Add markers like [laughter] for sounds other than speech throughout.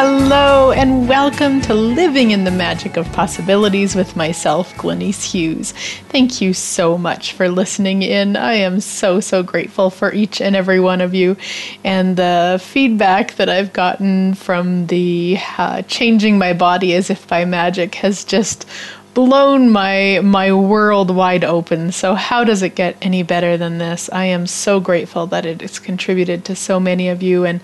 Hello, and welcome to Living in the Magic of Possibilities with myself, Glenyce Hughes. Thank you so much for listening in. I am so, so grateful for each and every one of you. And the feedback that I've gotten from the uh, changing my body as if by magic has just blown my my world wide open. So how does it get any better than this? I am so grateful that it has contributed to so many of you and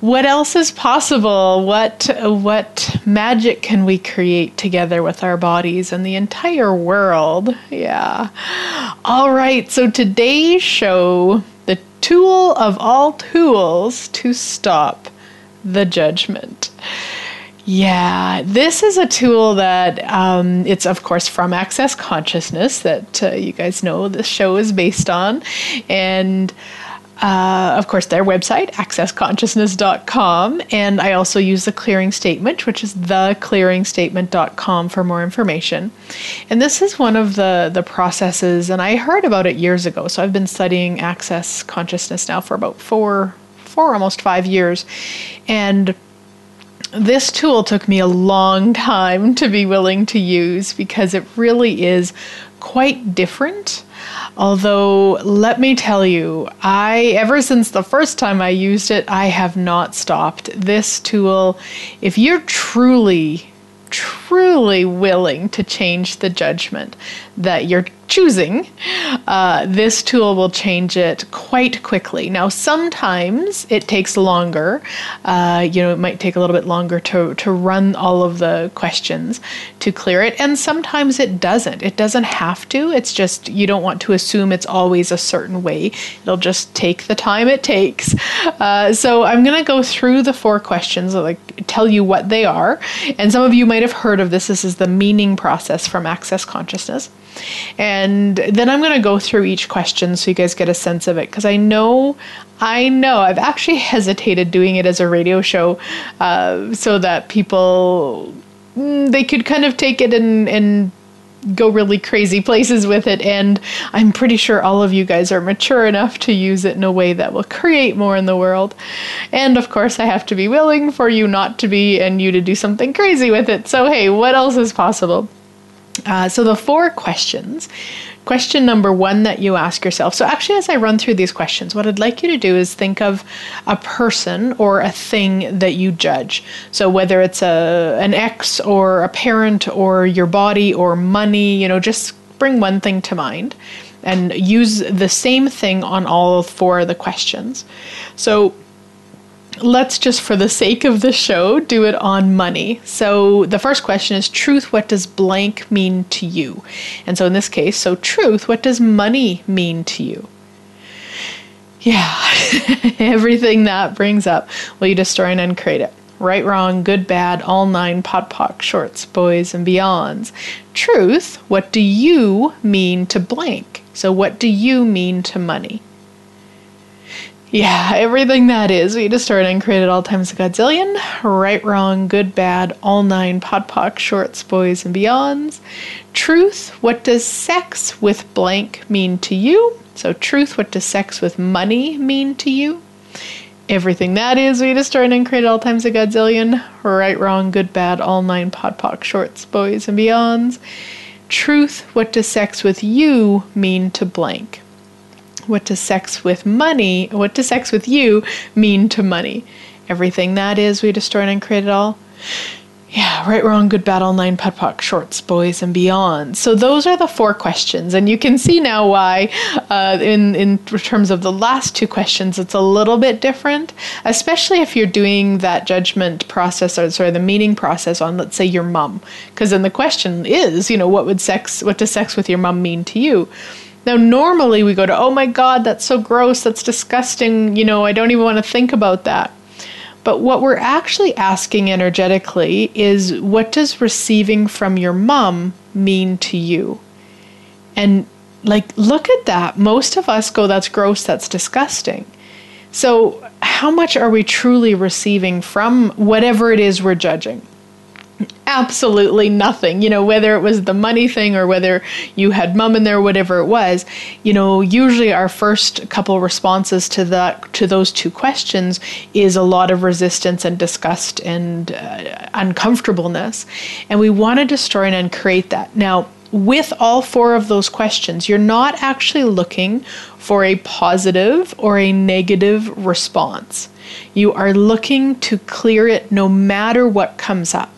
what else is possible? What what magic can we create together with our bodies and the entire world? Yeah. All right, so today's show, the tool of all tools to stop the judgment. Yeah, this is a tool that um, it's, of course, from Access Consciousness that uh, you guys know the show is based on. And uh, of course, their website, accessconsciousness.com. And I also use the clearing statement, which is theclearingstatement.com for more information. And this is one of the, the processes, and I heard about it years ago. So I've been studying access consciousness now for about four, four almost five years. And this tool took me a long time to be willing to use because it really is quite different Although, let me tell you, I, ever since the first time I used it, I have not stopped. This tool, if you're truly, truly willing to change the judgment that you're choosing, uh, this tool will change it quite quickly. Now, sometimes it takes longer. Uh, you know, it might take a little bit longer to, to run all of the questions to clear it, and sometimes it doesn't. It doesn't have to. It's just you don't want to assume it's always a certain way. It'll just take the time it takes. Uh, so, I'm going to go through the four questions, like tell you what they are. And some of you might have heard of this. This is the meaning process from Access Consciousness. And then I'm going to go through each question so you guys get a sense of it because I know I know I've actually [laughs] hesitated doing it as a radio show uh, so that people mm, they could kind of take it and and go really crazy places with it and I'm pretty sure all of you guys are mature enough to use it in a way that will create more in the world. And of course I have to be willing for you not to be and you to do something crazy with it. So hey, what else is possible? Uh, so the four questions. Question number one that you ask yourself. So, actually, as I run through these questions, what I'd like you to do is think of a person or a thing that you judge. So, whether it's a an ex or a parent or your body or money, you know, just bring one thing to mind and use the same thing on all four of the questions. So, let's just, for the sake of the show, do it on money. So the first question is truth, what does blank mean to you? And so in this case, so truth, what does money mean to you? Yeah, [laughs] everything that brings up, will you destroy and uncreate it? Right, wrong, good, bad, all nine, POD POC, shorts, boys, and beyonds. Truth, what do you mean to blank? So, what do you mean to money? Yeah, everything that is. We started and created all times a godzillion. Right, wrong, good, bad, all nine, POD POC, shorts, boys, and beyonds. Truth, what does sex with blank mean to you? So, truth, what does sex with money mean to you? Everything that is. We started and created all times a godzillion. Right, wrong, good, bad, all nine, POD POC, shorts, boys, and beyonds. Truth, what does sex with you mean to blank? What does sex with money, what does sex with you mean to money? Everything that is, we destroy and create it all. Yeah, right, wrong, good, bad, all nine, POD POC, shorts, boys, and beyond. So those are the four questions, and you can see now why, uh, in in terms of the last two questions, it's a little bit different, especially if you're doing that judgment process or sorry, the meaning process on, let's say, your mom, because then the question is, you know, what would sex, what does sex with your mom mean to you? Now, normally we go to, oh my God, that's so gross, that's disgusting, you know, I don't even want to think about that. But what we're actually asking energetically is what does receiving from your mom mean to you? And like, look at that. Most of us go, that's gross, that's disgusting. So, how much are we truly receiving from whatever it is we're judging? Absolutely nothing you know whether it was the money thing or whether you had mom in there whatever it was you know usually our first couple responses to that to those two questions is a lot of resistance and disgust and uh, uncomfortableness and we want to destroy and uncreate that now with all four of those questions, you're not actually looking for a positive or a negative response. You are looking to clear it no matter what comes up.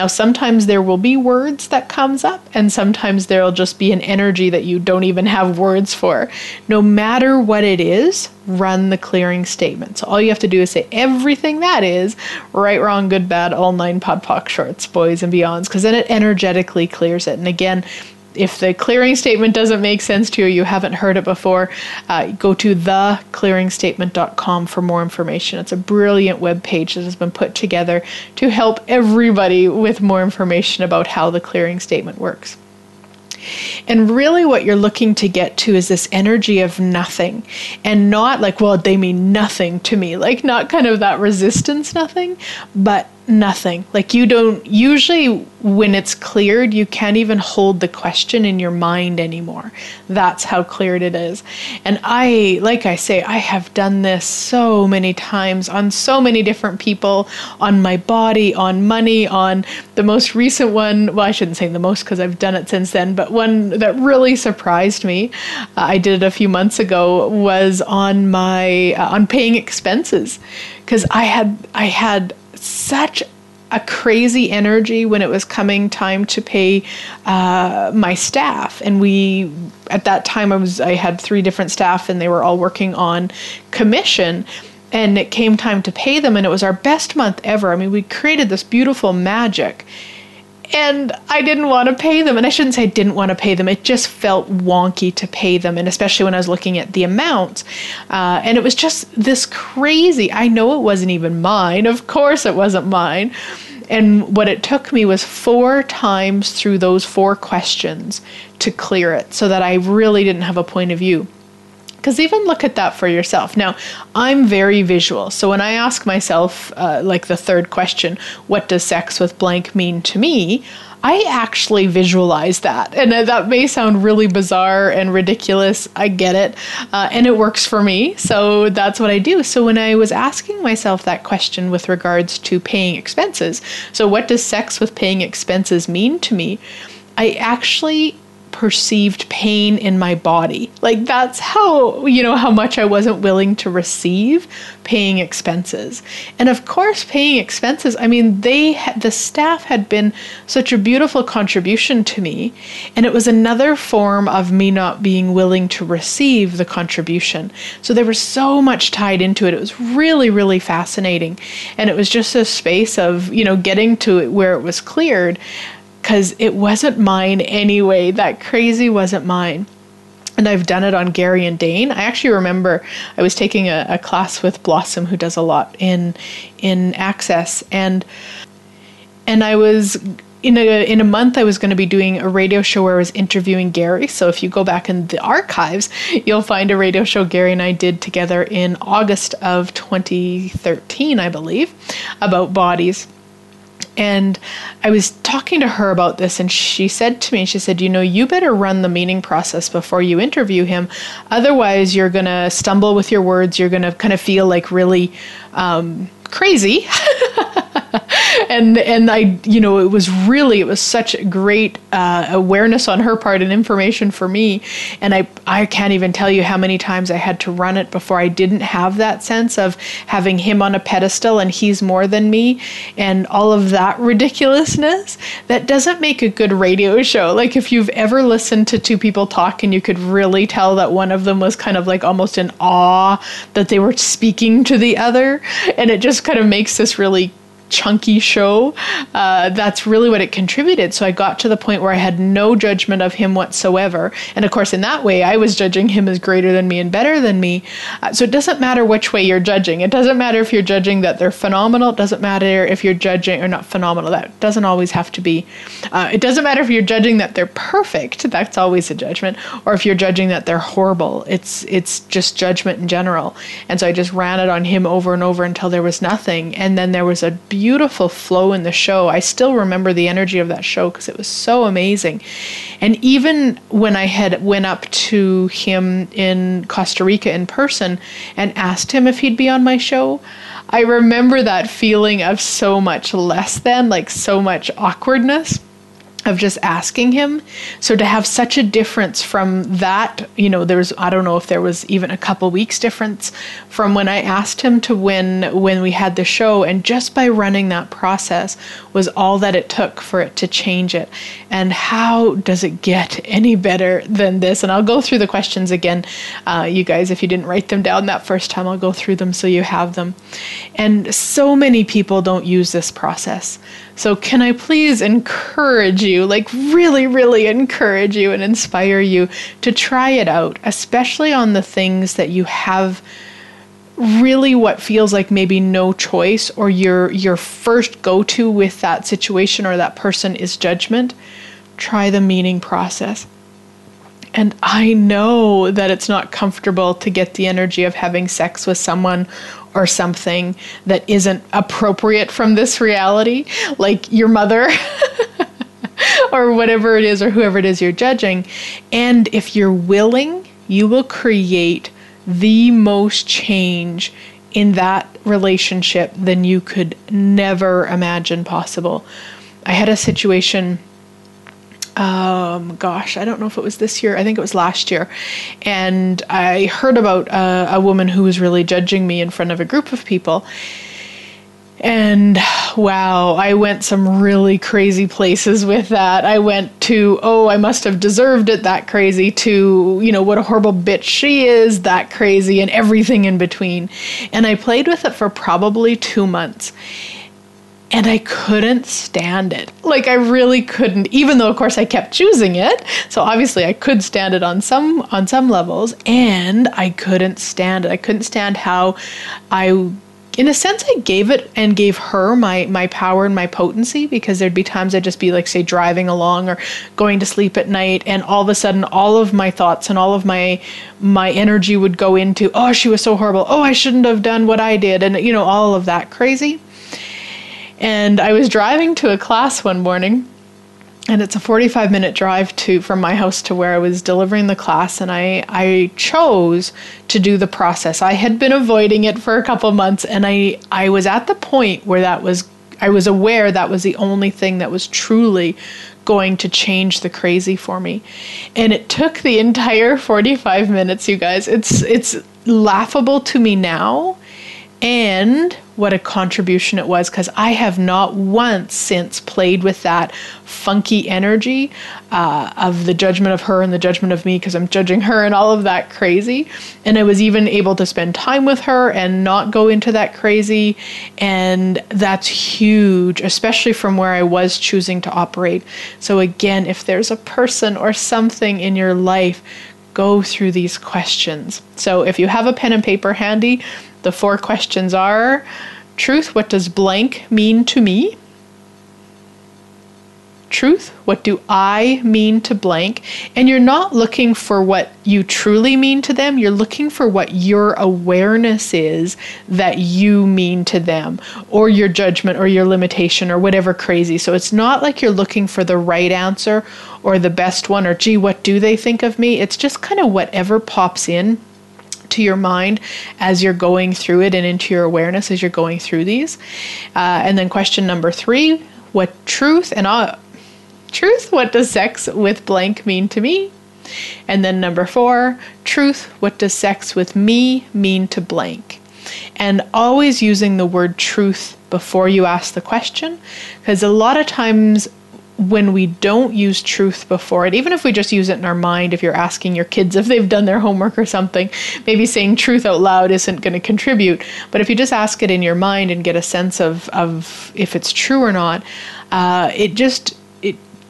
Now, sometimes there will be words that comes up, and sometimes there'll just be an energy that you don't even have words for. No matter what it is, run the clearing statement. So all you have to do is say everything that is right, wrong, good, bad, all nine POD POC shorts, boys and beyonds, because then it energetically clears it. And again, if the clearing statement doesn't make sense to you, you haven't heard it before, uh, go to theclearingstatement.com for more information. It's a brilliant web page that has been put together to help everybody with more information about how the clearing statement works. And really, what you're looking to get to is this energy of nothing and not like, well, they mean nothing to me, like not kind of that resistance, nothing, but nothing. Like you don't usually when it's cleared, you can't even hold the question in your mind anymore. That's how cleared it is. And I like I say, I have done this so many times on so many different people, on my body, on money, on the most recent one, well I shouldn't say the most because I've done it since then, but one that really surprised me, uh, I did it a few months ago was on my uh, on paying expenses because I had I had such a crazy energy when it was coming time to pay uh, my staff. And we at that time i was i had three different staff and they were all working on commission. And it came time to pay them and it was our best month ever. I mean we created this beautiful magic and I didn't want to pay them. And I shouldn't say I didn't want to pay them. It just felt wonky to pay them, and especially when I was looking at the amount. Uh, and it was just this crazy. I know it wasn't even mine. Of course, it wasn't mine. And what it took me was four times through those four questions to clear it so that I really didn't have a point of view. Because even look at that for yourself. Now, I'm very visual. So when I ask myself, uh, like the third question, what does sex with blank mean to me? I actually visualize that. And uh, that may sound really bizarre and ridiculous. I get it. Uh, and it works for me. So that's what I do. So when I was asking myself that question with regards to paying expenses, so what does sex with paying expenses mean to me? I actually perceived pain in my body. Like that's how, you know, how much I wasn't willing to receive paying expenses. And of course, paying expenses, I mean, they the staff had been such a beautiful contribution to me, and it was another form of me not being willing to receive the contribution. So there was so much tied into it. It was really really fascinating. And it was just a space of, you know, getting to it where it was cleared because it wasn't mine anyway. That crazy wasn't mine. And I've done it on Gary and Dane. I actually remember I was taking a, a class with Blossom, who does a lot in in Access, and and I was in a in a month I was going to be doing a radio show where I was interviewing Gary. So if you go back in the archives, you'll find a radio show Gary and I did together in August of 2013, I believe, about bodies. And I was talking to her about this, and she said to me, she said, You know, you better run the meaning process before you interview him. Otherwise, you're going to stumble with your words. You're going to kind of feel like really um, crazy. [laughs] and and I you know it was really it was such great uh, awareness on her part and information for me. And I I can't even tell you how many times I had to run it before I didn't have that sense of having him on a pedestal and he's more than me and all of that ridiculousness. That doesn't make a good radio show. Like if you've ever listened to two people talk and you could really tell that one of them was kind of like almost in awe that they were speaking to the other. And it just kind of makes this really chunky show. Uh, that's really what it contributed. So I got to the point where I had no judgment of him whatsoever. And of course, in that way, I was judging him as greater than me and better than me. Uh, so it doesn't matter which way you're judging. It doesn't matter if you're judging that they're phenomenal. It doesn't matter if you're judging or not phenomenal. That doesn't always have to be. Uh, it doesn't matter if you're judging that they're perfect. That's always a judgment. Or if you're judging that they're horrible. It's it's just judgment in general. And so I just ran it on him over and over until there was nothing. And then there was a beautiful flow in the show. I still remember the energy of that show because it was so amazing. And even when I had went up to him in Costa Rica in person and asked him if he'd be on my show, I remember that feeling of so much less than, like so much awkwardness of just asking him. So to have such a difference from that, you know, there's I don't know if there was even a couple weeks difference from when I asked him to when when we had the show and just by running that process was all that it took for it to change it. And how does it get any better than this? And I'll go through the questions again, uh, you guys, if you didn't write them down that first time, I'll go through them so you have them. And so many people don't use this process. So, can I please encourage you, like really, really encourage you and inspire you to try it out, especially on the things that you have really what feels like maybe no choice or your your first go-to with that situation or that person is judgment? Try the meaning process and I know that it's not comfortable to get the energy of having sex with someone or something that isn't appropriate from this reality, like your mother. [laughs] or whatever it is, or whoever it is you're judging. And if you're willing, you will create the most change in that relationship than you could never imagine possible. I had a situation um, gosh, I don't know if it was this year. I think it was last year. And I heard about a woman who was really judging me in front of a group of people. And wow, I went some really crazy places with that. I went to, oh, I must have deserved it that crazy, to, you know, what a horrible bitch she is, that crazy, and everything in between. And I played with it for probably two months and I couldn't stand it. Like I really couldn't even though of course I kept choosing it. So obviously I could stand it on some on some levels and I couldn't stand it. I couldn't stand how I in a sense I gave it and gave her my my power and my potency because there'd be times I'd just be like say driving along or going to sleep at night and all of a sudden all of my thoughts and all of my my energy would go into oh she was so horrible. Oh I shouldn't have done what I did and you know all of that crazy. And I was driving to a class one morning, and it's a 45 minute drive to from my house to where I was delivering the class and I I chose to do the process. I had been avoiding it for a couple months and I I was at the point where that was I was aware that was the only thing that was truly going to change the crazy for me. And it took the entire 45 minutes, you guys. It's it's laughable to me now and what a contribution it was because I have not once since played with that funky energy uh, of the judgment of her and the judgment of me because I'm judging her and all of that crazy. And I was even able to spend time with her and not go into that crazy. And that's huge, especially from where I was choosing to operate. So, again, if there's a person or something in your life, go through these questions. So, if you have a pen and paper handy, the four questions are Truth, what does blank mean to me? Truth, what do I mean to blank? And you're not looking for what you truly mean to them, you're looking for what your awareness is that you mean to them, or your judgment, or your limitation, or whatever crazy. So it's not like you're looking for the right answer or the best one, or gee, what do they think of me? It's just kind of whatever pops in to your mind as you're going through it and into your awareness as you're going through these. Uh, and then question number three what truth and uh, truth, what does sex with blank mean to me? And then number four, truth, what does sex with me mean to blank? And always using the word truth before you ask the question, because a lot of times when we don't use truth before it, even if we just use it in our mind, if you're asking your kids if they've done their homework or something, maybe saying truth out loud isn't going to contribute. But if you just ask it in your mind and get a sense of, of if it's true or not, uh, it just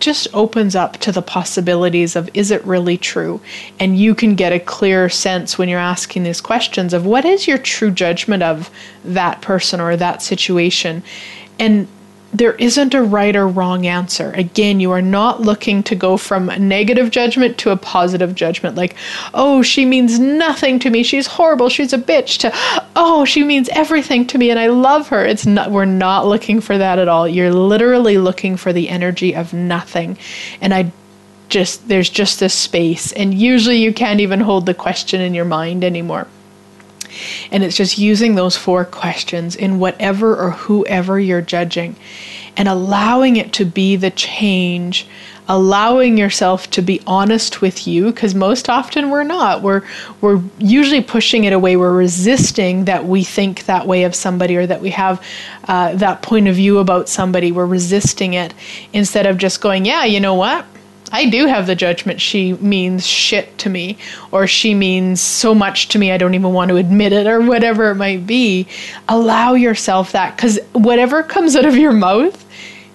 just opens up to the possibilities of is it really true? And you can get a clear sense when you're asking these questions of what is your true judgment of that person or that situation. And there isn't a right or wrong answer. Again, you are not looking to go from a negative judgment to a positive judgment, like, oh, she means nothing to me. She's horrible. She's a bitch. To, oh, she means everything to me and I love her. It's not, we're not looking for that at all. You're literally looking for the energy of nothing. And I just, there's just this space. And usually you can't even hold the question in your mind anymore. And it's just using those four questions in whatever or whoever you're judging and allowing it to be the change allowing yourself to be honest with you because most often we're not. We're we're usually pushing it away. We're resisting that we think that way of somebody or that we have uh, that point of view about somebody. We're resisting it instead of just going yeah you know what I do have the judgment she means shit to me, or she means so much to me I don't even want to admit it, or whatever it might be. Allow yourself that, because whatever comes out of your mouth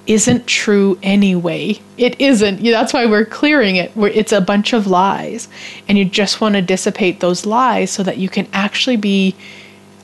isn't true anyway. It isn't. That's why we're clearing it. It's a bunch of lies. And you just want to dissipate those lies so that you can actually be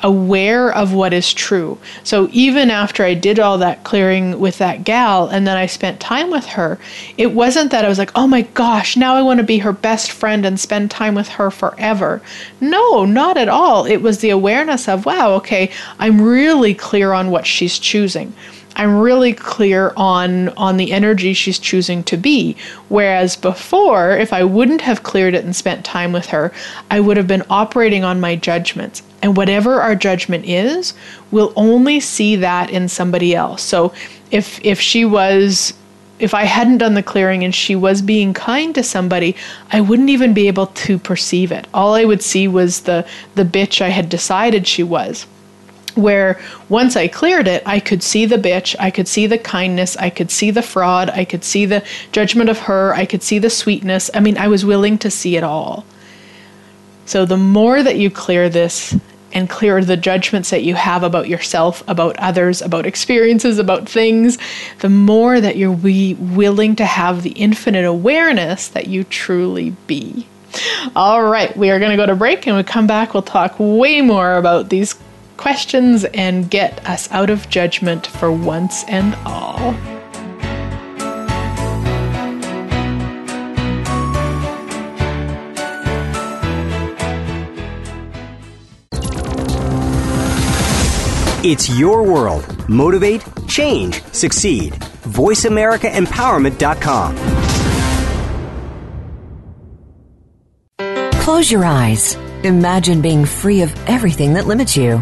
aware of what is true. So even after I did all that clearing with that gal and then I spent time with her, it wasn't that I was like, oh my gosh, now I want to be her best friend and spend time with her forever. No, not at all. It was the awareness of, wow, okay, I'm really clear on what she's choosing. I'm really clear on on the energy she's choosing to be. Whereas before, if I wouldn't have cleared it and spent time with her, I would have been operating on my judgments. And whatever our judgment is, we'll only see that in somebody else. So if if she was if I hadn't done the clearing and she was being kind to somebody, I wouldn't even be able to perceive it. All I would see was the the bitch I had decided she was where once I cleared it, I could see the bitch, I could see the kindness, I could see the fraud, I could see the judgment of her, I could see the sweetness. I mean, I was willing to see it all. So the more that you clear this and clear the judgments that you have about yourself, about others, about experiences, about things, the more that you're be willing to have the infinite awareness that you truly be. All right, we are going to go to break and we come back. We'll talk way more about these questions and get us out of judgment for once and all. It's your world. Motivate, change, succeed. VoiceAmericaEmpowerment.com. Close your eyes. Imagine being free of everything that limits you.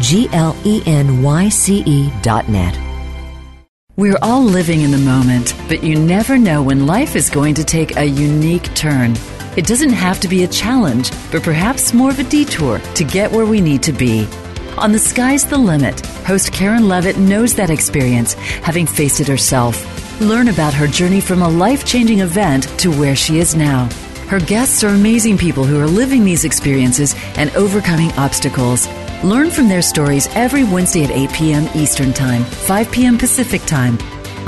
G L E N Y C E dot net. We're all living in the moment, but you never know when life is going to take a unique turn. It doesn't have to be a challenge, but perhaps more of a detour to get where we need to be. On The Sky's the Limit, host Karen Levitt knows that experience, having faced it herself. Learn about her journey from a life changing event to where she is now. Her guests are amazing people who are living these experiences and overcoming obstacles. Learn from their stories every Wednesday at 8 p.m. Eastern Time, 5 p.m. Pacific Time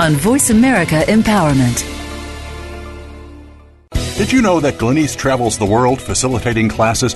on Voice America Empowerment. Did you know that Glenyce travels the world facilitating classes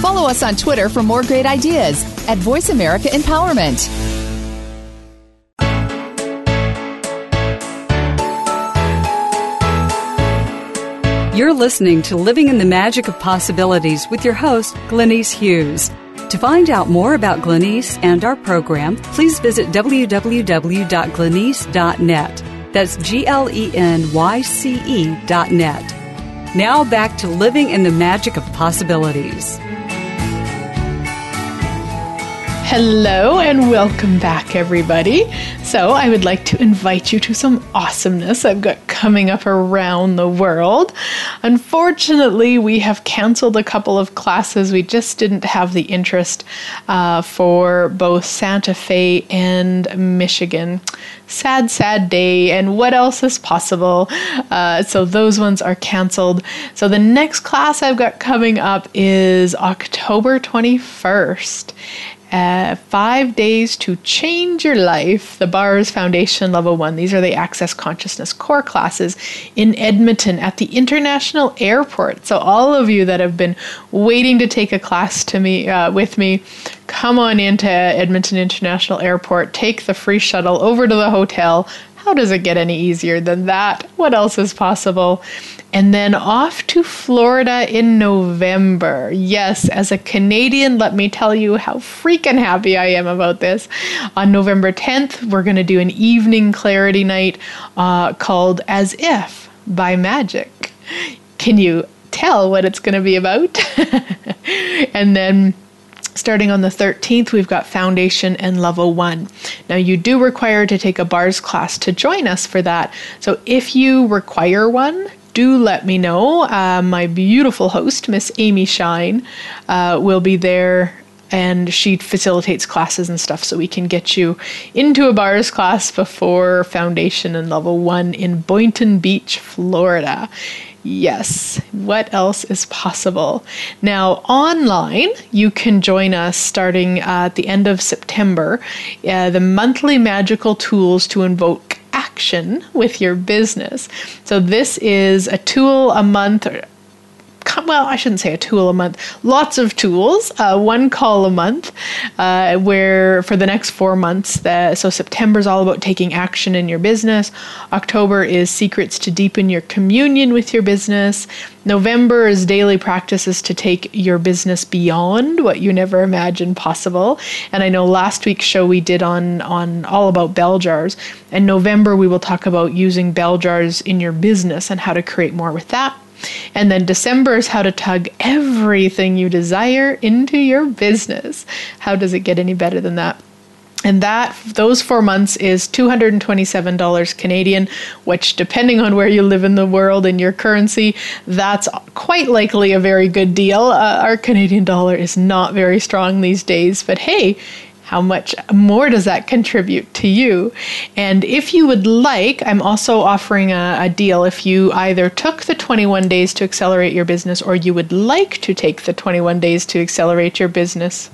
Follow us on Twitter for more great ideas at Voice America Empowerment. You're listening to Living in the Magic of Possibilities with your host, Glenyce Hughes. To find out more about Glenyce and our program, please visit www.glenyce.net. That's G L E N Y C E dot net. Now back to Living in the Magic of Possibilities. Hello and welcome back, everybody. So, I would like to invite you to some awesomeness I've got coming up around the world. Unfortunately, we have canceled a couple of classes. We just didn't have the interest uh, for both Santa Fe and Michigan. Sad, sad day, and what else is possible? Uh, so, those ones are canceled. So, the next class I've got coming up is October 21st uh, five days to change your life, the BARS Foundation Level 1. These are the Access Consciousness core classes in Edmonton at the International Airport. So, all of you that have been waiting to take a class to me uh, with me, come on into Edmonton International Airport, take the free shuttle over to the hotel. How does it get any easier than that? What else is possible? and then off to Florida in November. Yes, as a Canadian, let me tell you how freaking happy I am about this. On November 10th, we're going to do an evening clarity night uh, called As If by Magic. Can you tell what it's going to be about? [laughs] and then Starting on the 13th, we've got Foundation and Level 1. Now, you do require to take a BARS class to join us for that. So, if you require one, do let me know. Uh, my beautiful host, Miss Amy Shine, uh, will be there and she facilitates classes and stuff so we can get you into a bars class before foundation and level one in Boynton Beach, Florida. Yes, what else is possible? Now, online, you can join us starting at the end of September. Uh, the monthly magical tools to invoke action with your business. So, this is a tool a month well, I shouldn't say a tool a month, lots of tools, uh, one call a month, uh, where for the next four months, the, so September is all about taking action in your business. October is secrets to deepen your communion with your business. November is daily practices to take your business beyond what you never imagined possible. And I know last week's show we did on, on all about bell jars. And November, we will talk about using bell jars in your business and how to create more with that. And then December is how to tug everything you desire into your business. How does it get any better than that? And that those four months is two hundred and twenty-seven dollars Canadian, which, depending on where you live in the world and your currency, that's quite likely a very good deal. Uh, our Canadian dollar is not very strong these days, but hey, how much more does that contribute to you? And if you would like, I'm also offering a, a, deal. If you either took the 21 days to accelerate your business or you would like to take the 21 days to accelerate your business,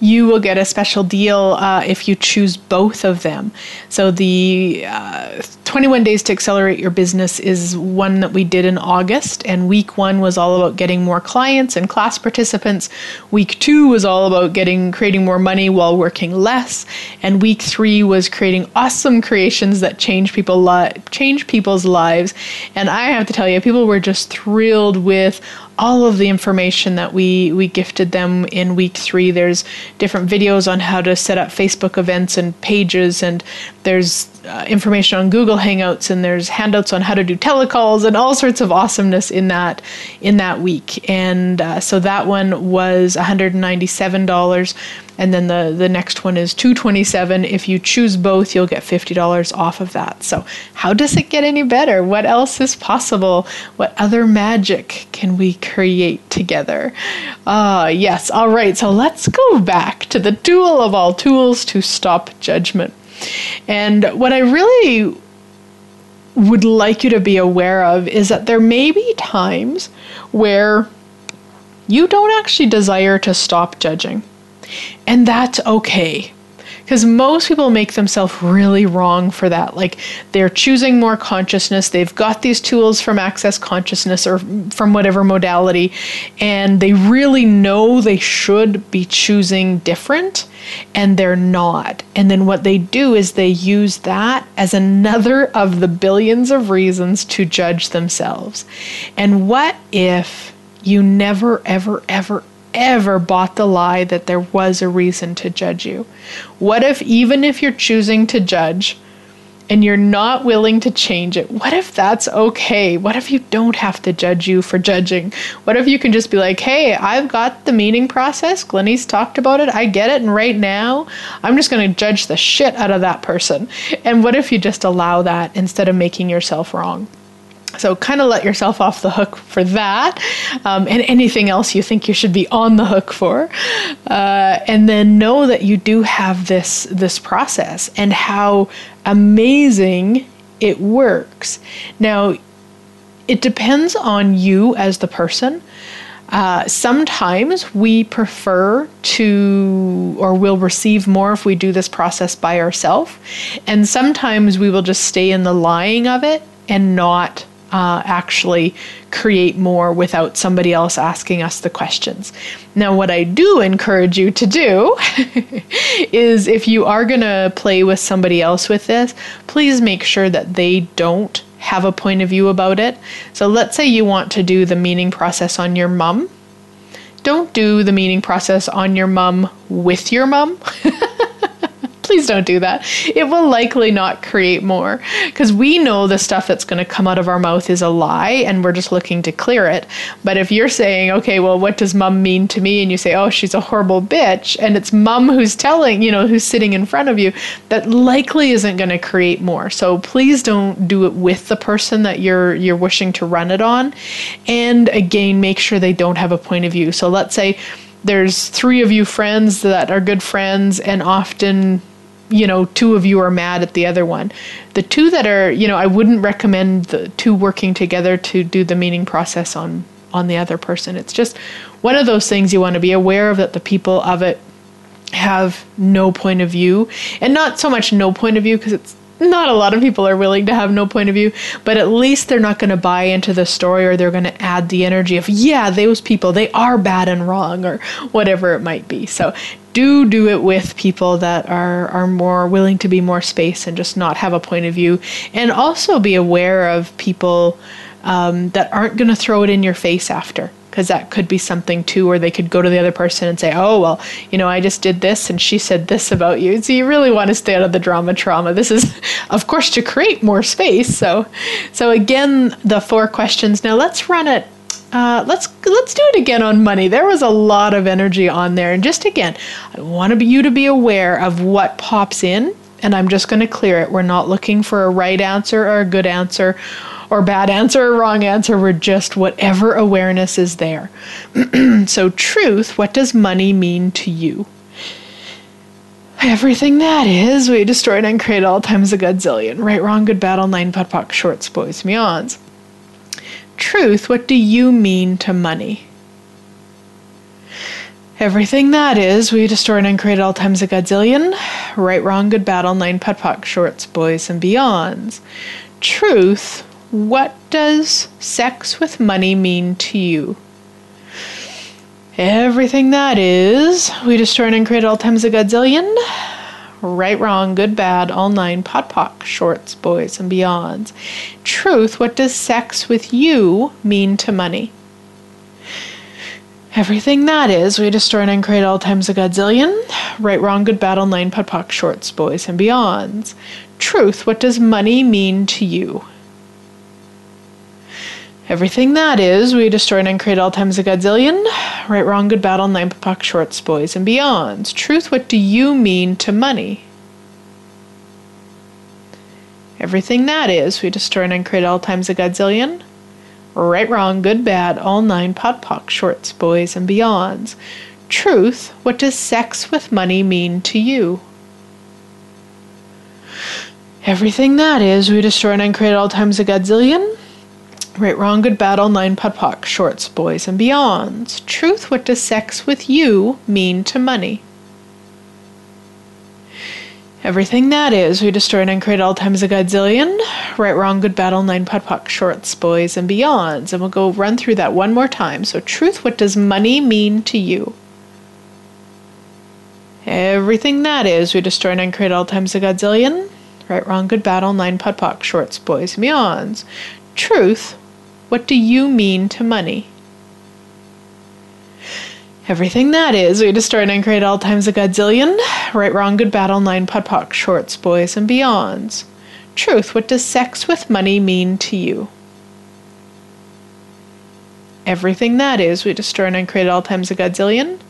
you will get a special deal uh, if you choose both of them. So, the uh, 21 Days to Accelerate Your Business is one that we did in August, and week one was all about getting more clients and class participants. Week two was all about getting creating more money while working less, and week three was creating awesome creations that change people li- change people's lives. And I have to tell you, people were just thrilled with all of the information that we we gifted them in week three. There's different videos on how to set up Facebook events and pages, and there's uh, information on Google Hangouts, and there's handouts on how to do telecalls and all sorts of awesomeness in that in that week. And uh, so that one was $197 and then the the next one is 227 if you choose both you'll get $50 off of that so how does it get any better what else is possible what other magic can we create together. Ah, uh, yes. All right. So let's go back to the tool of all tools to stop judgment. And what I really would like you to be aware of is that there may be times where you don't actually desire to stop judging. And that's okay because most people make themselves really wrong for that. Like they're choosing more consciousness, they've got these tools from Access Consciousness or from whatever modality, and they really know they should be choosing different, and they're not. And then what they do is they use that as another of the billions of reasons to judge themselves. And what if you never, ever, ever, ever bought the lie that there was a reason to judge you? What if, even if you're choosing to judge and you're not willing to change it, what if that's okay? What if you don't have to judge you for judging? What if you can just be like, hey, I've got the meaning process. Glenyce's talked about it. I get it. And right now, I'm just going to judge the shit out of that person. And what if you just allow that instead of making yourself wrong? So, kind of let yourself off the hook for that um, and anything else you think you should be on the hook for. Uh, and then know that you do have this, this process and how amazing it works. Now, it depends on you as the person. Uh, sometimes we prefer to or will receive more if we do this process by ourselves. And sometimes we will just stay in the lying of it and not uh, actually create more without somebody else asking us the questions. Now, what I do encourage you to do [laughs] is if you are going to play with somebody else with this, please make sure that they don't have a point of view about it. So, let's say you want to do the meaning process on your mom. Don't do the meaning process on your mom with your mom. [laughs] please don't do that. It will likely not create more because we know the stuff that's going to come out of our mouth is a lie and we're just looking to clear it. But if you're saying, okay, well, what does mom mean to me? And you say, oh, she's a horrible bitch, and it's mom who's telling, you know, who's sitting in front of you, that likely isn't going to create more. So please don't do it with the person that you're you're wishing to run it on. And again, make sure they don't have a point of view. So let's say there's three of you friends that are good friends and often you know, two of you are mad at the other one. The two that are, you know, I wouldn't recommend the two working together to do the meaning process on on the other person. It's just one of those things you want to be aware of that the people of it have no point of view and not so much no point of view because it's not a lot of people are willing to have no point of view, but at least they're not going to buy into the story or they're going to add the energy of, yeah, those people, they are bad and wrong or whatever it might be. So do do it with people that are, are more willing to be more space and just not have a point of view. And also be aware of people um, that aren't going to throw it in your face after because that could be something too, or they could go to the other person and say, "Oh, well, you know, I just did this and she said this about you." So you really want to stay out of the drama trauma. This is, [laughs] of course, to create more space. So, so again, the four questions. Now let's run it uh, let's let's do it again on money. There was a lot of energy on there, and just again, I want you to be aware of what pops in, and I'm just going to clear it. We're not looking for a right answer or a good answer, or bad answer or wrong answer. We're just whatever awareness is there. [clears throat] so, truth. What does money mean to you? Everything that is, we destroyed and created all times a godzillion. Right, wrong, good, battle, nine, putt, shorts, boys, meons truth, what do you mean to money? Everything that is, we destroyed and created all times a godzillion. Right, wrong, good, battle, nine, putt, shorts, boys, and beyonds. Truth, what does sex with money mean to you? Everything that is, we destroy and create all times a godzillion right, wrong, good, bad, all nine, POD, shorts, boys, and beyonds. Truth, what does sex with you mean to money? Everything that is, we destroy and create all times a godzillion. Right, wrong, good, bad, all nine, POD, POC, shorts, boys, and beyonds. Truth, what does money mean to you? Everything that is, we destroy and create all times a godzillion. Right, wrong, good, battle, nine, puck, shorts, boys, and beyonds. Truth, what do you mean to money? Everything that is, we destroy and create all times a godzillion. Right, wrong, good, bad, all nine, POD, POC, shorts, boys, and beyonds. Truth, what does sex with money mean to you? Everything that is, we destroy and create all times a godzillion. Right, wrong, good, bad, all nine, POD, POC, shorts, boys, and beyonds. Truth, what does sex with you mean to money? Everything that is, we destroy and uncreate all times a godzillion. Right, wrong, good, battle, nine, POD, POC, shorts, boys, and beyonds. And we'll go run through that one more time. So, truth, what does money mean to you? Everything that is, we destroy and uncreate all times a godzillion. Right, wrong, good, battle, nine, pot, pock, shorts, boys, and beyonds. Truth, what do you mean to money? Everything that is, we destroy and uncreate all times a godzillion. Right, wrong, good, battle, nine, POD POC, shorts, boys, and beyonds. Truth, what does sex with money mean to you? Everything that is, we destroy and uncreate all times a godzillion.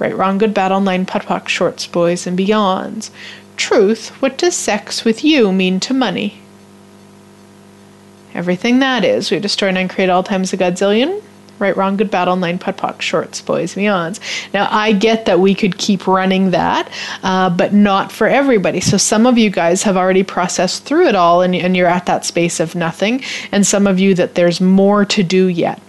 Right, wrong, good, battle, nine, POD POC, shorts, boys, and beyonds. Truth, what does sex with you mean to money? Everything that is, we destroy and create all times a godzillion right, wrong, good, battle, nine, POD, POC, shorts, boys, beyonds. Now, I get that we could keep running that, uh, but not for everybody. So, some of you guys have already processed through it all and, and you're at that space of nothing, and some of you that there's more to do yet.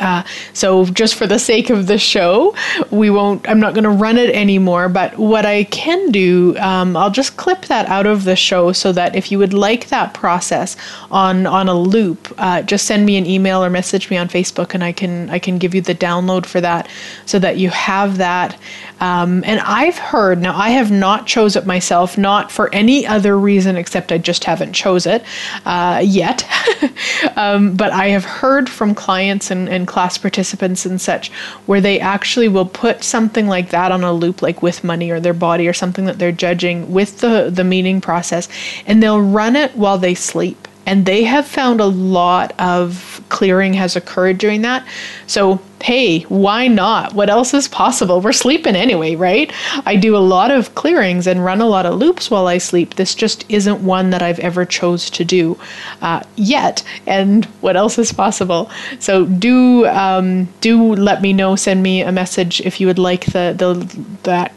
Uh, so just for the sake of the show, we won't. I'm not going to run it anymore. But what I can do, um, I'll just clip that out of the show so that if you would like that process on on a loop, uh, just send me an email or message me on Facebook, and I can I can give you the download for that, so that you have that. Um, and I've heard now I have not chose it myself, not for any other reason except I just haven't chose it uh, yet. [laughs] um, but I have heard from clients and, and class participants and such where they actually will put something like that on a loop, like with money or their body or something that they're judging with the the meaning process, and they'll run it while they sleep and they have found a lot of clearing has occurred during that. So, hey, why not? What else is possible? We're sleeping anyway, right? I do a lot of clearings and run a lot of loops while I sleep. This just isn't one that I've ever chose to do uh, yet. And what else is possible? So do um, do let me know. Send me a message if you would like the the that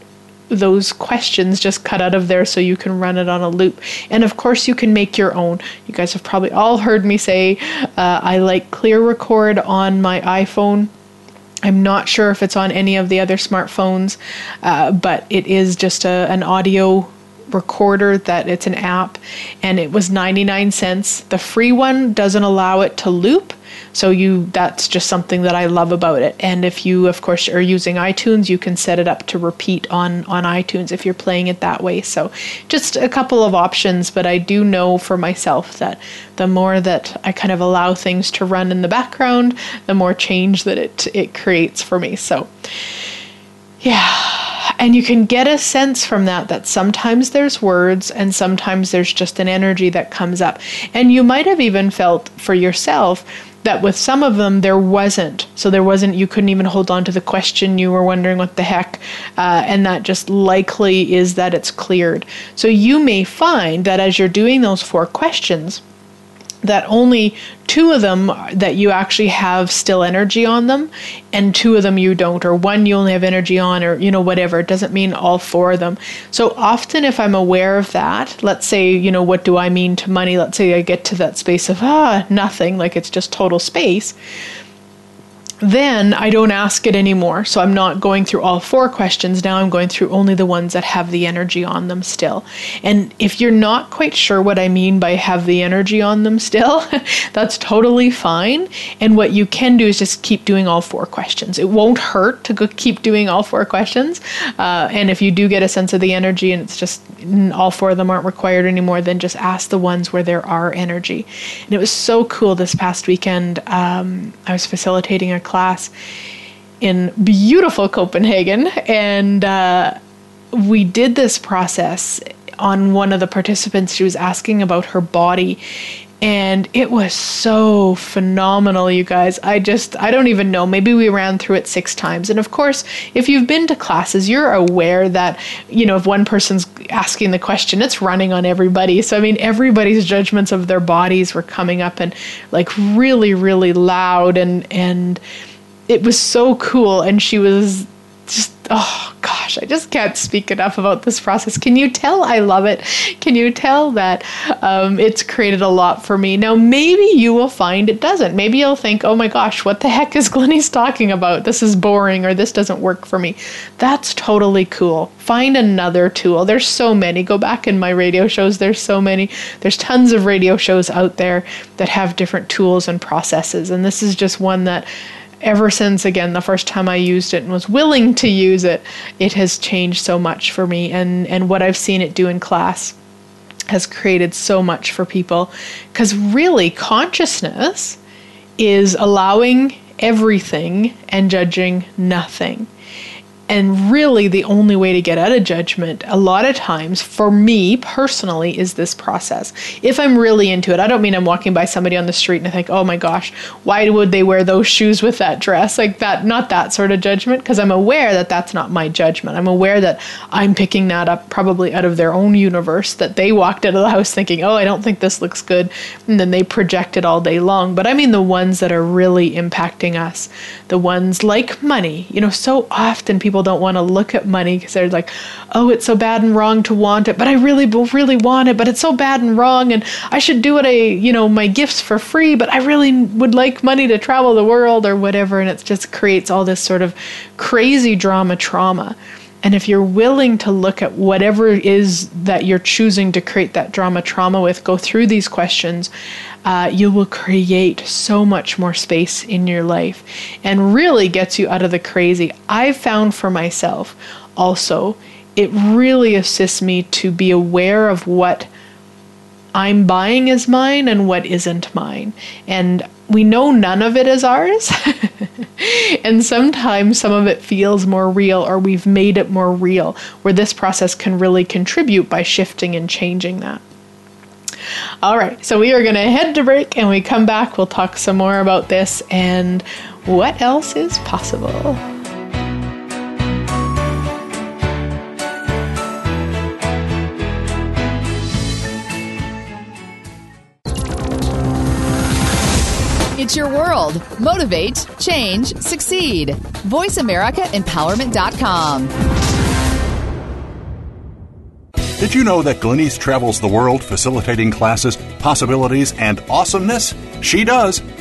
those questions just cut out of there so you can run it on a loop. And of course, you can make your own. You guys have probably all heard me say uh, I like Clear Record on my iPhone. I'm not sure if it's on any of the other smartphones, uh, but it is just a, an audio recorder that it's an app and it was 99 cents. The free one doesn't allow it to loop. So you that's just something that I love about it. And if you of course are using iTunes, you can set it up to repeat on on iTunes if you're playing it that way. So just a couple of options, but I do know for myself that the more that I kind of allow things to run in the background, the more change that it it creates for me. So yeah and you can get a sense from that that sometimes there's words and sometimes there's just an energy that comes up. And you might have even felt for yourself that with some of them there wasn't. So there wasn't, you couldn't even hold on to the question. You were wondering what the heck. Uh, and that just likely is that it's cleared. So you may find that as you're doing those four questions, that only two of them that you actually have still energy on them and two of them you don't or one you only have energy on or you know whatever. It doesn't mean all four of them. So often if i'm aware of that let's say you know what do i mean to money? Let's say i get to that space of ah nothing like it's just total space then I don't ask it anymore. So I'm not going through all four questions. Now I'm going through only the ones that have the energy on them still. And if you're not quite sure what I mean by have the energy on them still, [laughs] that's totally fine. And what you can do is just keep doing all four questions. It won't hurt to keep doing all four questions. Uh, and if you do get a sense of the energy and it's just all four of them aren't required anymore, then just ask the ones where there are energy. And it was so cool this past weekend. Um, I was facilitating a class in beautiful Copenhagen, and uh, we did this process on one of the participants. She was asking about her body and it was so phenomenal, you guys. I just, I don't even know. Maybe we ran through it six times. And of course, if you've been to classes, you're aware that, you know, if one person's asking the question, it's running on everybody. So, I mean, everybody's judgments of their bodies were coming up and like really, really loud. And, and, it was so cool. And she was oh gosh, I just can't speak enough about this process. Can you tell I love it? Can you tell that um, it's created a lot for me? Now, maybe you will find it doesn't. Maybe you'll think, oh my gosh, what the heck is [laughs] Glenyce talking about? This is boring or this doesn't work for me. That's totally cool. Find another tool. There's so many. Go back in my radio shows. There's so many. There's tons of radio shows out there that have different tools and processes. And this is just one that ever since again the first time I used it and was willing to use it, it has changed so much for me and and what I've seen it do in class has created so much for people cuz really consciousness is allowing everything and judging nothing. And really, the only way to get out of judgment, a lot of times, for me personally, is this process. If I'm really into it, I don't mean I'm walking by somebody on the street and I think, oh my gosh, why would they wear those shoes with that dress? Like that, not that sort of judgment, because I'm aware that that's not my judgment. I'm aware that I'm picking that up probably out of their own universe, that they walked out of the house thinking, oh, I don't think this looks good. And then they project it all day long. But I mean the ones that are really impacting us, the ones like money. You know, so often people people don't want to look at money because they're like, oh, it's so bad and wrong to want it, but I really, really want it, but it's so bad and wrong, and I should do it, I, you know, my gifts for free, but I really would like money to travel the world or whatever, and it just creates all this sort of crazy drama trauma. And if you're willing to look at whatever it is that you're choosing to create that drama trauma with, go through these questions, uh, you will create so much more space in your life and really gets you out of the crazy. I've found for myself also, it really assists me to be aware of what I'm buying as mine and what isn't mine. And we know none of it is ours. [laughs] and sometimes some of it feels more real or we've made it more real, where this process can really contribute by shifting and changing that. All right, so we are going to head to break and we come back. We'll talk some more about this and what else is possible. World. Motivate, change, succeed. VoiceAmericaEmpowerment.com. Did you know that Glenyce travels the world facilitating classes, possibilities, and awesomeness? She does.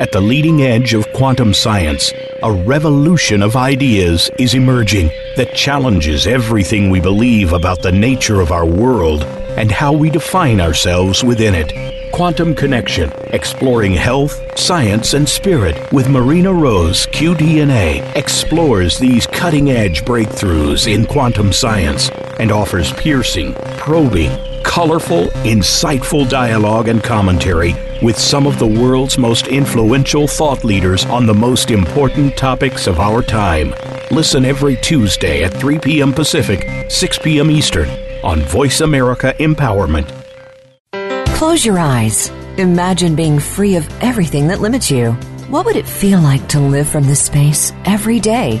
At the leading edge of quantum science, a revolution of ideas is emerging that challenges everything we believe about the nature of our world and how we define ourselves within it. Quantum Connection, exploring health, science, and spirit with Marina Rose, QDNA, explores these cutting edge breakthroughs in quantum science and offers piercing, probing, colorful, insightful dialogue and commentary with some of the world's most influential thought leaders on the most important topics of our time. Listen every Tuesday at 3 p.m. Pacific, 6 p.m. Eastern on Voice America Empowerment. Close your eyes. Imagine being free of everything that limits you. What would it feel like to live from this space every day?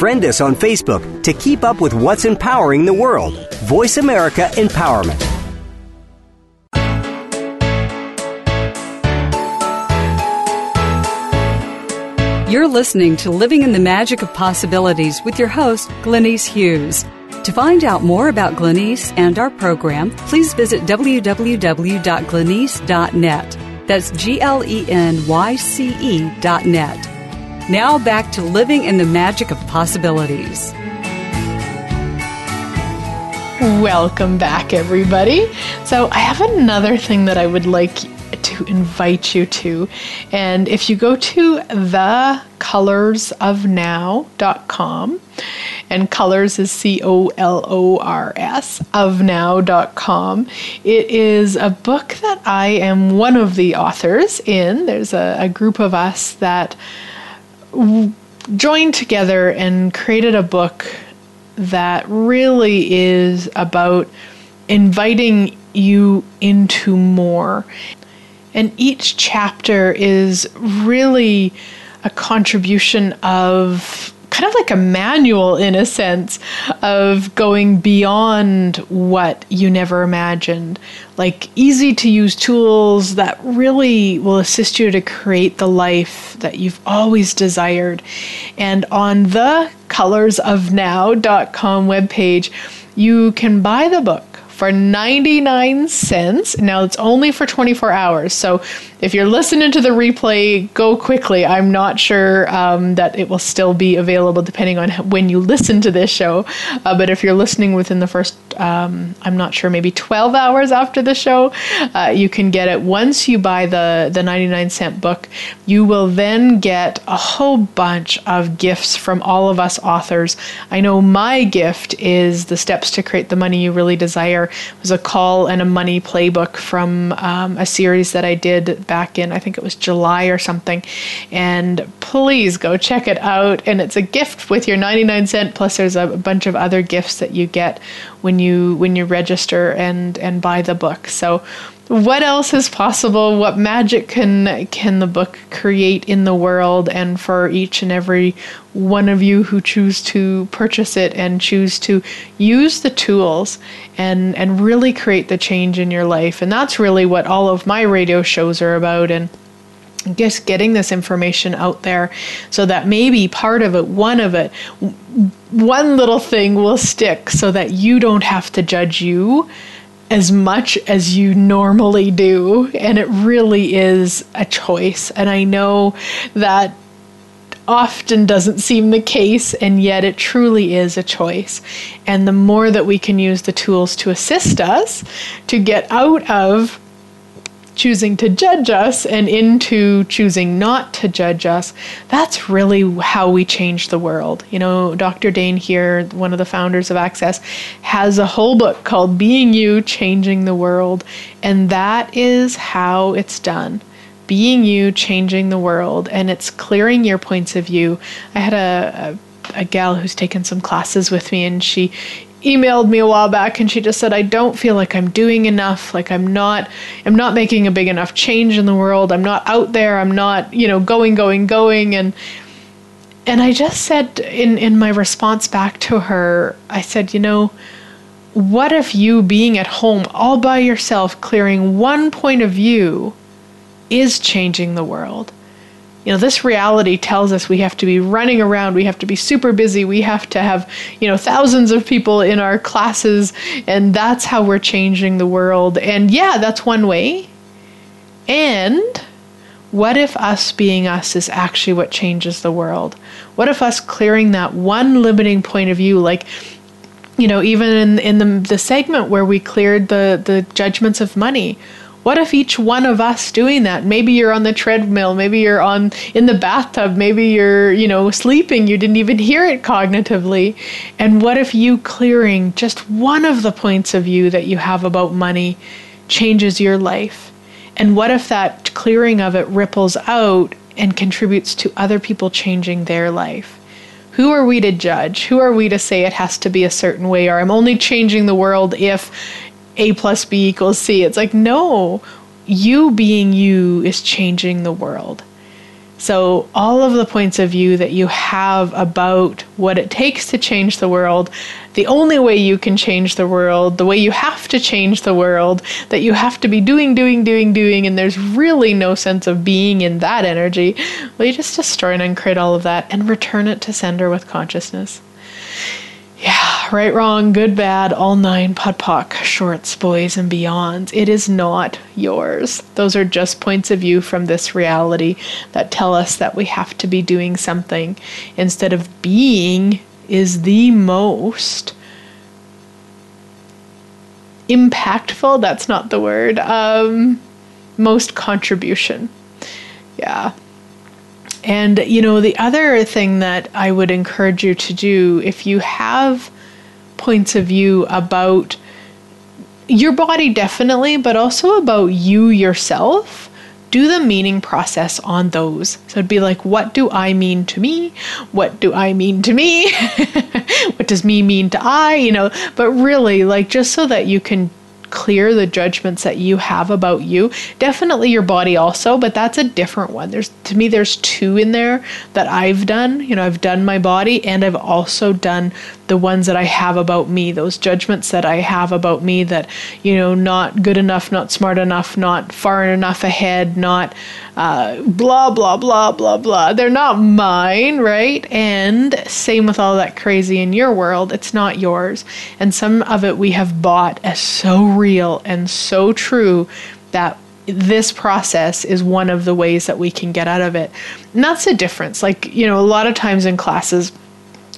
Friend us on Facebook to keep up with what's empowering the world. Voice America Empowerment. You're listening to Living in the Magic of Possibilities with your host, Glenyce Hughes. To find out more about Glenyce and our program, please visit www.glenyce.net. That's G L E N Y C E dot net. Now back to living in the magic of possibilities. Welcome back, everybody. So, I have another thing that I would like to invite you to. And if you go to thecolorsofnow.com, and colors is C O L O R S, ofnow.com, it is a book that I am one of the authors in. There's a, a group of us that joined together and created a book that really is about inviting you into more. And each chapter is really a contribution of kind of like a manual in a sense of going beyond what you never imagined. Like easy to use tools that really will assist you to create the life that you've always desired. And on the colorsofnow.com webpage, you can buy the book for 99 cents. Now it's only for 24 hours. So if you're listening to the replay, go quickly. I'm not sure um, that it will still be available depending on when you listen to this show. Uh, but if you're listening within the first, um, I'm not sure, maybe 12 hours after the show, uh, you can get it. Once you buy the, the 99 cent book, you will then get a whole bunch of gifts from all of us authors. I know my gift is The Steps to Create the Money You Really Desire. It was a call and a money playbook from um, a series that I did back in, I think it was July or something. And please go check it out. And it's a gift with your 99 cent, plus there's a bunch of other gifts that you get when you when you register and and buy the book. So what else is possible? What magic can can the book create in the world and for each and every one of you who choose to purchase it and choose to use the tools and and really create the change in your life. And that's really what all of my radio shows are about and just getting this information out there so that maybe part of it, one of it, one little thing will stick so that you don't have to judge you as much as you normally do. And it really is a choice. And I know that often doesn't seem the case, and yet it truly is a choice. And the more that we can use the tools to assist us to get out of choosing to judge us and into choosing not to judge us, that's really how we change the world. You know, Dr. Dain Heer, one of the founders of Access, has a whole book called Being You, Changing the World, and that is how it's done. Being you, changing the world, and it's clearing your points of view. I had a, a, a gal who's taken some classes with me, and she emailed me a while back and she just said I don't feel like I'm doing enough. Like I'm not I'm not making a big enough change in the world. I'm not out there. I'm not you know going going going. And and I just said in in my response back to her I said you know what if you being at home all by yourself clearing one point of view is changing the world you know this reality tells us we have to be running around we have to be super busy we have to have you know thousands of people in our classes and that's how we're changing the world. And yeah that's one way. And what if us being us is actually what changes the world? What if us clearing that one limiting point of view like you know even in in the, the segment where we cleared the the judgments of money what if each one of us doing that? Maybe you're on the treadmill maybe you're on in the bathtub maybe you're you know sleeping you didn't even hear it cognitively. And what if you clearing just one of the points of view that you have about money changes your life? And what if that clearing of it ripples out and contributes to other people changing their life? Who are we to judge? Who are we to say it has to be a certain way? Or I'm only changing the world if a plus B equals C. It's like, no, you being you is changing the world. So, all of the points of view that you have about what it takes to change the world, the only way you can change the world, the way you have to change the world, that you have to be doing, doing, doing, doing, and there's really no sense of being in that energy, well, you just destroy and uncreate all of that and return it to sender with consciousness. Right, wrong, good, bad, all nine POD POC, shorts, boys, and beyonds. It is not yours. Those are just points of view from this reality that tell us that we have to be doing something instead of being is the most impactful. That's not the word. Um, most contribution. Yeah. And, you know, the other thing that I would encourage you to do if you have points of view about your body, definitely, but also about you yourself, do the meaning process on those. So it'd be like, what do I mean to me? What do I mean to me? [laughs] what does me mean to I? You know, but really, like, just so that you can clear the judgments that you have about you. Definitely your body also, but that's a different one. There's to me there's two in there that I've done. You know, I've done my body and I've also done the ones that I have about me, those judgments that I have about me that, you know, not good enough, not smart enough, not far enough ahead, not uh, blah, blah, blah, blah, blah. They're not mine, right? And same with all that crazy in your world, it's not yours. And some of it we have bought as so real and so true that this process is one of the ways that we can get out of it. And that's the difference. Like, you know, a lot of times in classes,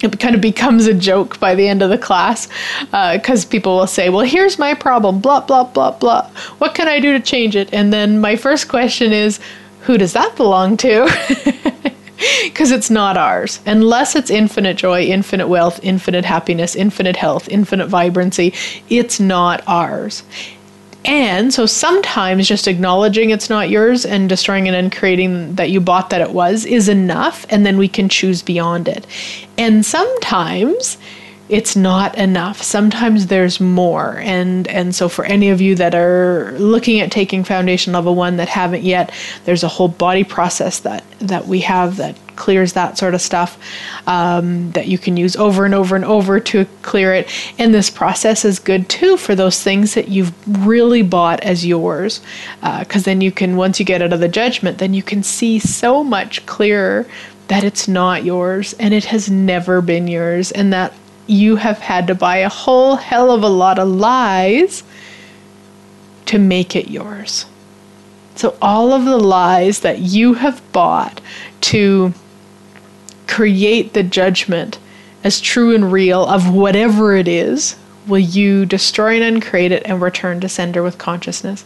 it kind of becomes a joke by the end of the class because uh, people will say, Well, here's my problem, blah, blah, blah, blah. What can I do to change it? And then my first question is, Who does that belong to? [laughs] Because it's not ours. Unless it's infinite joy, infinite wealth, infinite happiness, infinite health, infinite vibrancy, it's not ours. And so sometimes just acknowledging it's not yours and destroying it and creating that you bought that it was is enough, and then we can choose beyond it. And sometimes it's not enough. Sometimes there's more. And and so for any of you that are looking at taking foundation level 1 that haven't yet, there's a whole body process that that we have that clears that sort of stuff um, that you can use over and over and over to clear it. And this process is good too for those things that you've really bought as yours. Because uh, then you can, once you get out of the judgment, then you can see so much clearer that it's not yours and it has never been yours. And that you have had to buy a whole hell of a lot of lies to make it yours. So, all of the lies that you have bought to create the judgment as true and real of whatever it is, will you destroy and uncreate it and return to sender with consciousness?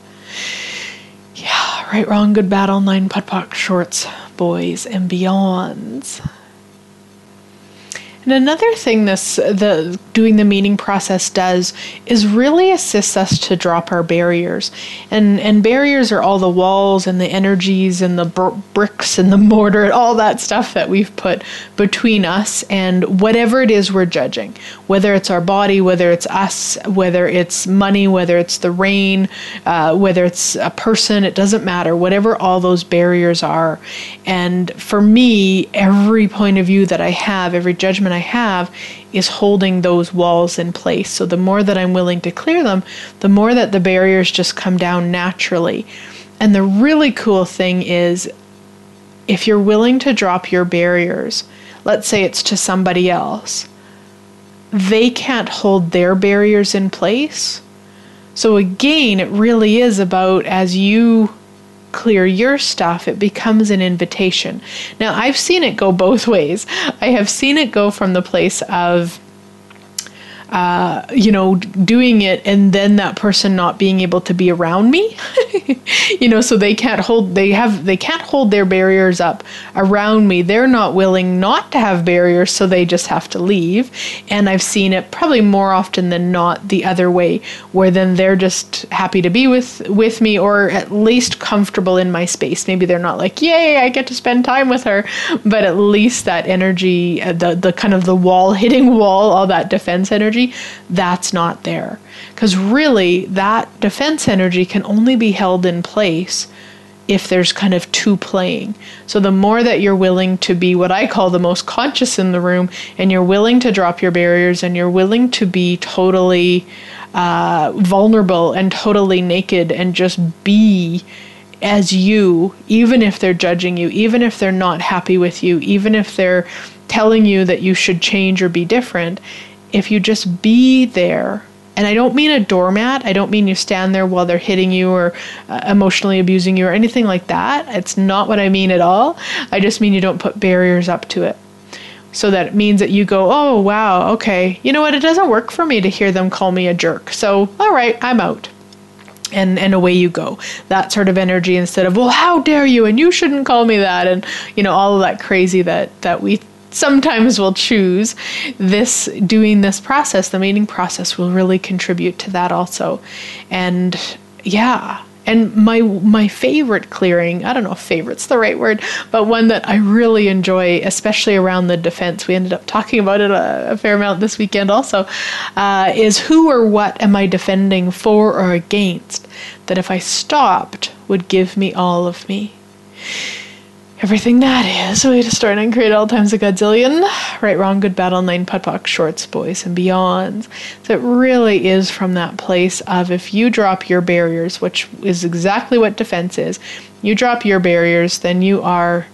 Yeah, right, wrong, good, bad, POD POC, shorts, boys, and beyonds. And another thing this the doing the meaning process does is really assists us to drop our barriers. And and barriers are all the walls and the energies and the br- bricks and the mortar and all that stuff that we've put between us and whatever it is we're judging. Whether it's our body, whether it's us, whether it's money, whether it's the rain, uh, whether it's a person, it doesn't matter. Whatever all those barriers are. And for me, every point of view that I have, every judgment I have is holding those walls in place. So the more that I'm willing to clear them, the more that the barriers just come down naturally. And the really cool thing is if you're willing to drop your barriers, let's say it's to somebody else, they can't hold their barriers in place. So again, it really is about as you clear your stuff, it becomes an invitation. Now, I've seen it go both ways. I have seen it go from the place of uh, you know, doing it and then that person not being able to be around me. [laughs] you know, so they can't hold they have they can't hold their barriers up around me. They're not willing not to have barriers, so they just have to leave. And I've seen it probably more often than not the other way, where then they're just happy to be with with me or at least comfortable in my space. Maybe they're not like, "Yay, I get to spend time with her," but at least that energy, uh, the the kind of the wall [laughs] hitting wall, all that defense energy energy, that's not there. Because really, that defense energy can only be held in place if there's kind of two playing. So the more that you're willing to be what I call the most conscious in the room, and you're willing to drop your barriers and you're willing to be totally uh, vulnerable and totally naked and just be as you, even if they're judging you, even if they're not happy with you, even if they're telling you that you should change or be different, if you just be there and I don't mean a doormat. I don't mean you stand there while they're hitting you or uh, emotionally abusing you or anything like that. It's not what I mean at all. I just mean you don't put barriers up to it. So that means that you go, oh, wow, okay, you know what? It doesn't work for me to hear them call me a jerk. So, all right, I'm out. And, and away you go. That sort of energy instead of, well, how dare you? And you shouldn't call me that. And, you know, all of that crazy that, that we sometimes will choose this doing this process. The meaning process will really contribute to that also. And yeah. And my my favorite clearing i don't know if favorite's the right word but one that i really enjoy especially around the defense. We ended up talking about it a, a fair amount this weekend also uh, is who or what am i defending for or against that if i stopped would give me all of me everything that is. We start and create all times a godzillion. Right, wrong, good, bad, online, putt, shorts, boys, and beyonds. So it really is from that place of if you drop your barriers, which is exactly what defense is, you drop your barriers, then you are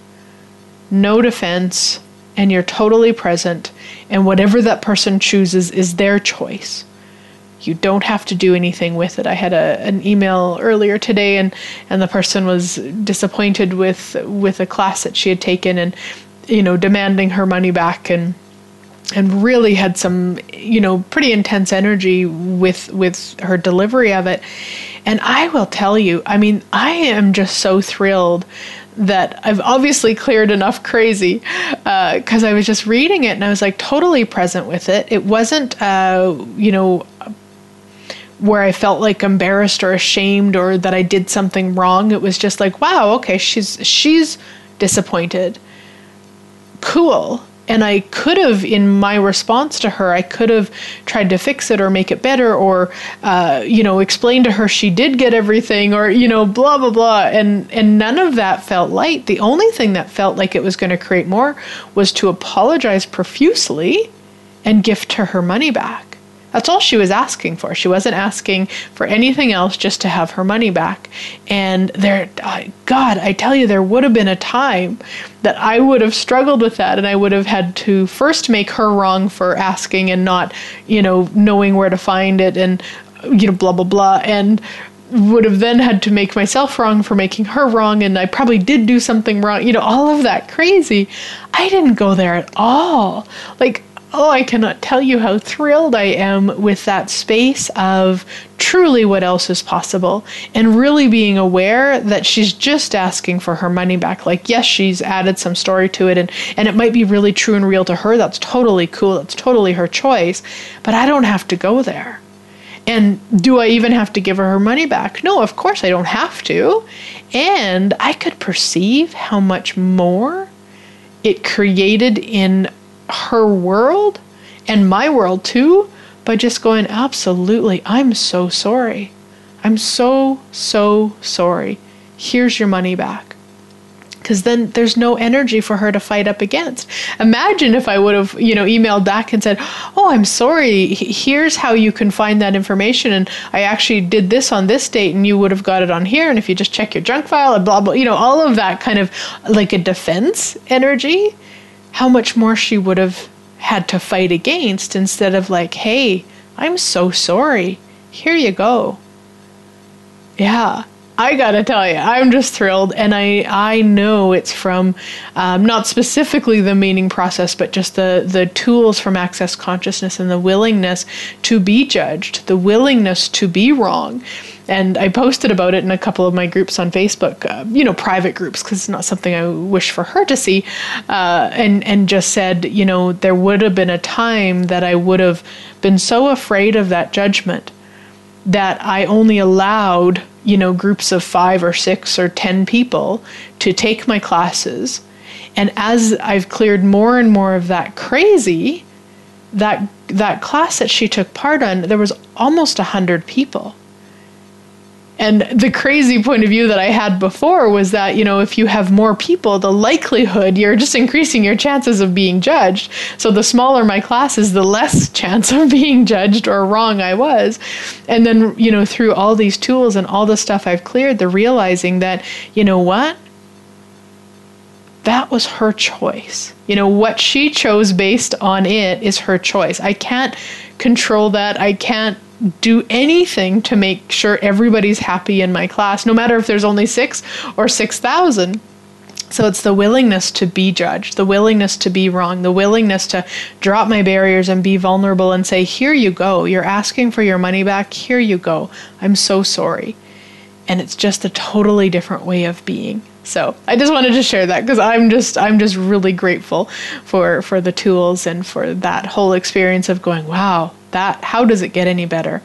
no defense and you're totally present, and whatever that person chooses is their choice you don't have to do anything with it. I had a, an email earlier today, and and the person was disappointed with with a class that she had taken, and you know demanding her money back, and and really had some you know pretty intense energy with with her delivery of it. And I will tell you, I mean, I am just so thrilled that I've obviously cleared enough crazy because uh, I was just reading it and I was like totally present with it. It wasn't, uh, you know, where I felt like embarrassed or ashamed or that I did something wrong. It was just like, wow, okay, she's she's disappointed. Cool. And I could have, in my response to her, I could have tried to fix it or make it better or, uh, you know, explain to her she did get everything or, you know, blah, blah, blah. And, and none of that felt light. The only thing that felt like it was going to create more was to apologize profusely and gift her her money back. That's all she was asking for. She wasn't asking for anything else, just to have her money back. And there, God, I tell you, there would have been a time that I would have struggled with that, and I would have had to first make her wrong for asking and not, you know, knowing where to find it, and you know, blah blah blah, and would have then had to make myself wrong for making her wrong and I probably did do something wrong you know all of that crazy I didn't go there at all like oh, I cannot tell you how thrilled I am with that space of truly what else is possible and really being aware that she's just asking for her money back. Like, yes, she's added some story to it and, and it might be really true and real to her. That's totally cool. That's totally her choice. But I don't have to go there. And do I even have to give her her money back? No, of course I don't have to. And I could perceive how much more it created in her world and my world too by just going, absolutely, I'm so sorry. I'm so, so sorry. Here's your money back. Because then there's no energy for her to fight up against. Imagine if I would have, you know, emailed back and said, "Oh, I'm sorry. Here's how you can find that information, and I actually did this on this date, and you would have got it on here. And if you just check your junk file, and blah blah, you know, all of that kind of like a defense energy how much more she would have had to fight against instead of like, hey, I'm so sorry. Here you go. Yeah. I gotta tell you, I'm just thrilled, and I I know it's from um, not specifically the meaning process, but just the the tools from access consciousness and the willingness to be judged, the willingness to be wrong, and I posted about it in a couple of my groups on Facebook, uh, you know, private groups, because it's not something I wish for her to see, uh, and and just said, you know, there would have been a time that I would have been so afraid of that judgment that I only allowed, you know, groups of five or six or ten people to take my classes, and as I've cleared more and more of that crazy, that that class that she took part on, there was almost a hundred people And the crazy point of view that I had before was that, you know, if you have more people, the likelihood you're just increasing your chances of being judged. So the smaller my class is, the less [laughs] chance of being judged or wrong I was. And then, you know, through all these tools and all the stuff I've cleared, the realizing that, you know what? that was her choice. You know, what she chose based on it is her choice. I can't control that. I can't do anything to make sure everybody's happy in my class, no matter if there's only six or 6,000. So it's the willingness to be judged, the willingness to be wrong, the willingness to drop my barriers and be vulnerable and say, Here you go. You're asking for your money back. Here you go. I'm so sorry. And it's just a totally different way of being. So I just wanted to share that because I'm just I'm just really grateful for for the tools and for that whole experience of going, wow, that how does it get any better?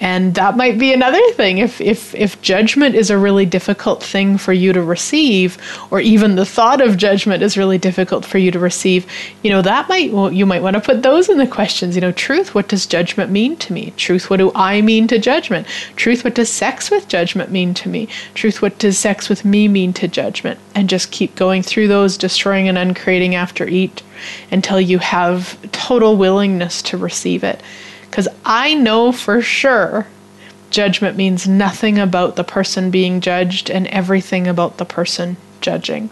And that might be another thing. If if if judgment is a really difficult thing for you to receive or even the thought of judgment is really difficult for you to receive you know that might well, you might want to put those in the questions. You know truth what does judgment mean to me? Truth what do i mean to judgment? Truth what does sex with judgment mean to me? Truth what does sex with me mean to judgment? And just keep going through those destroying and uncreating after each until you have total willingness to receive it because I know for sure judgment means nothing about the person being judged and everything about the person judging.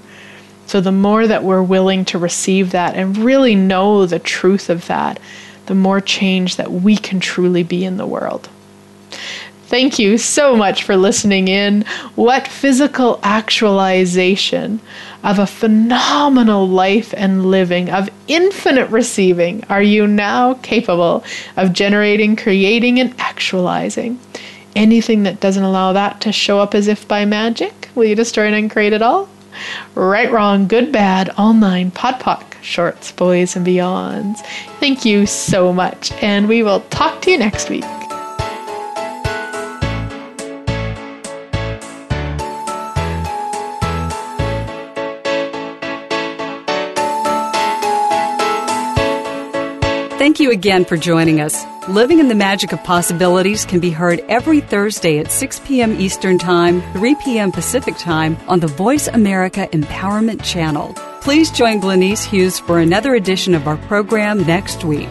So, the more that we're willing to receive that and really know the truth of that, the more change that we can truly be in the world. Thank you so much for listening in. What physical actualization of a phenomenal life and living, of infinite receiving, are you now capable of generating, creating, and actualizing? Anything that doesn't allow that to show up as if by magic, will you destroy and uncreate it all? Right, wrong, good, bad, all nine, POD POC, shorts, boys, and beyonds. Thank you so much, and we will talk to you next week. Thank you again for joining us. Living in the Magic of Possibilities can be heard every Thursday at 6 p.m. Eastern Time, 3 p.m. Pacific Time on the Voice America Empowerment Channel. Please join Glenyce Hughes for another edition of our program next week.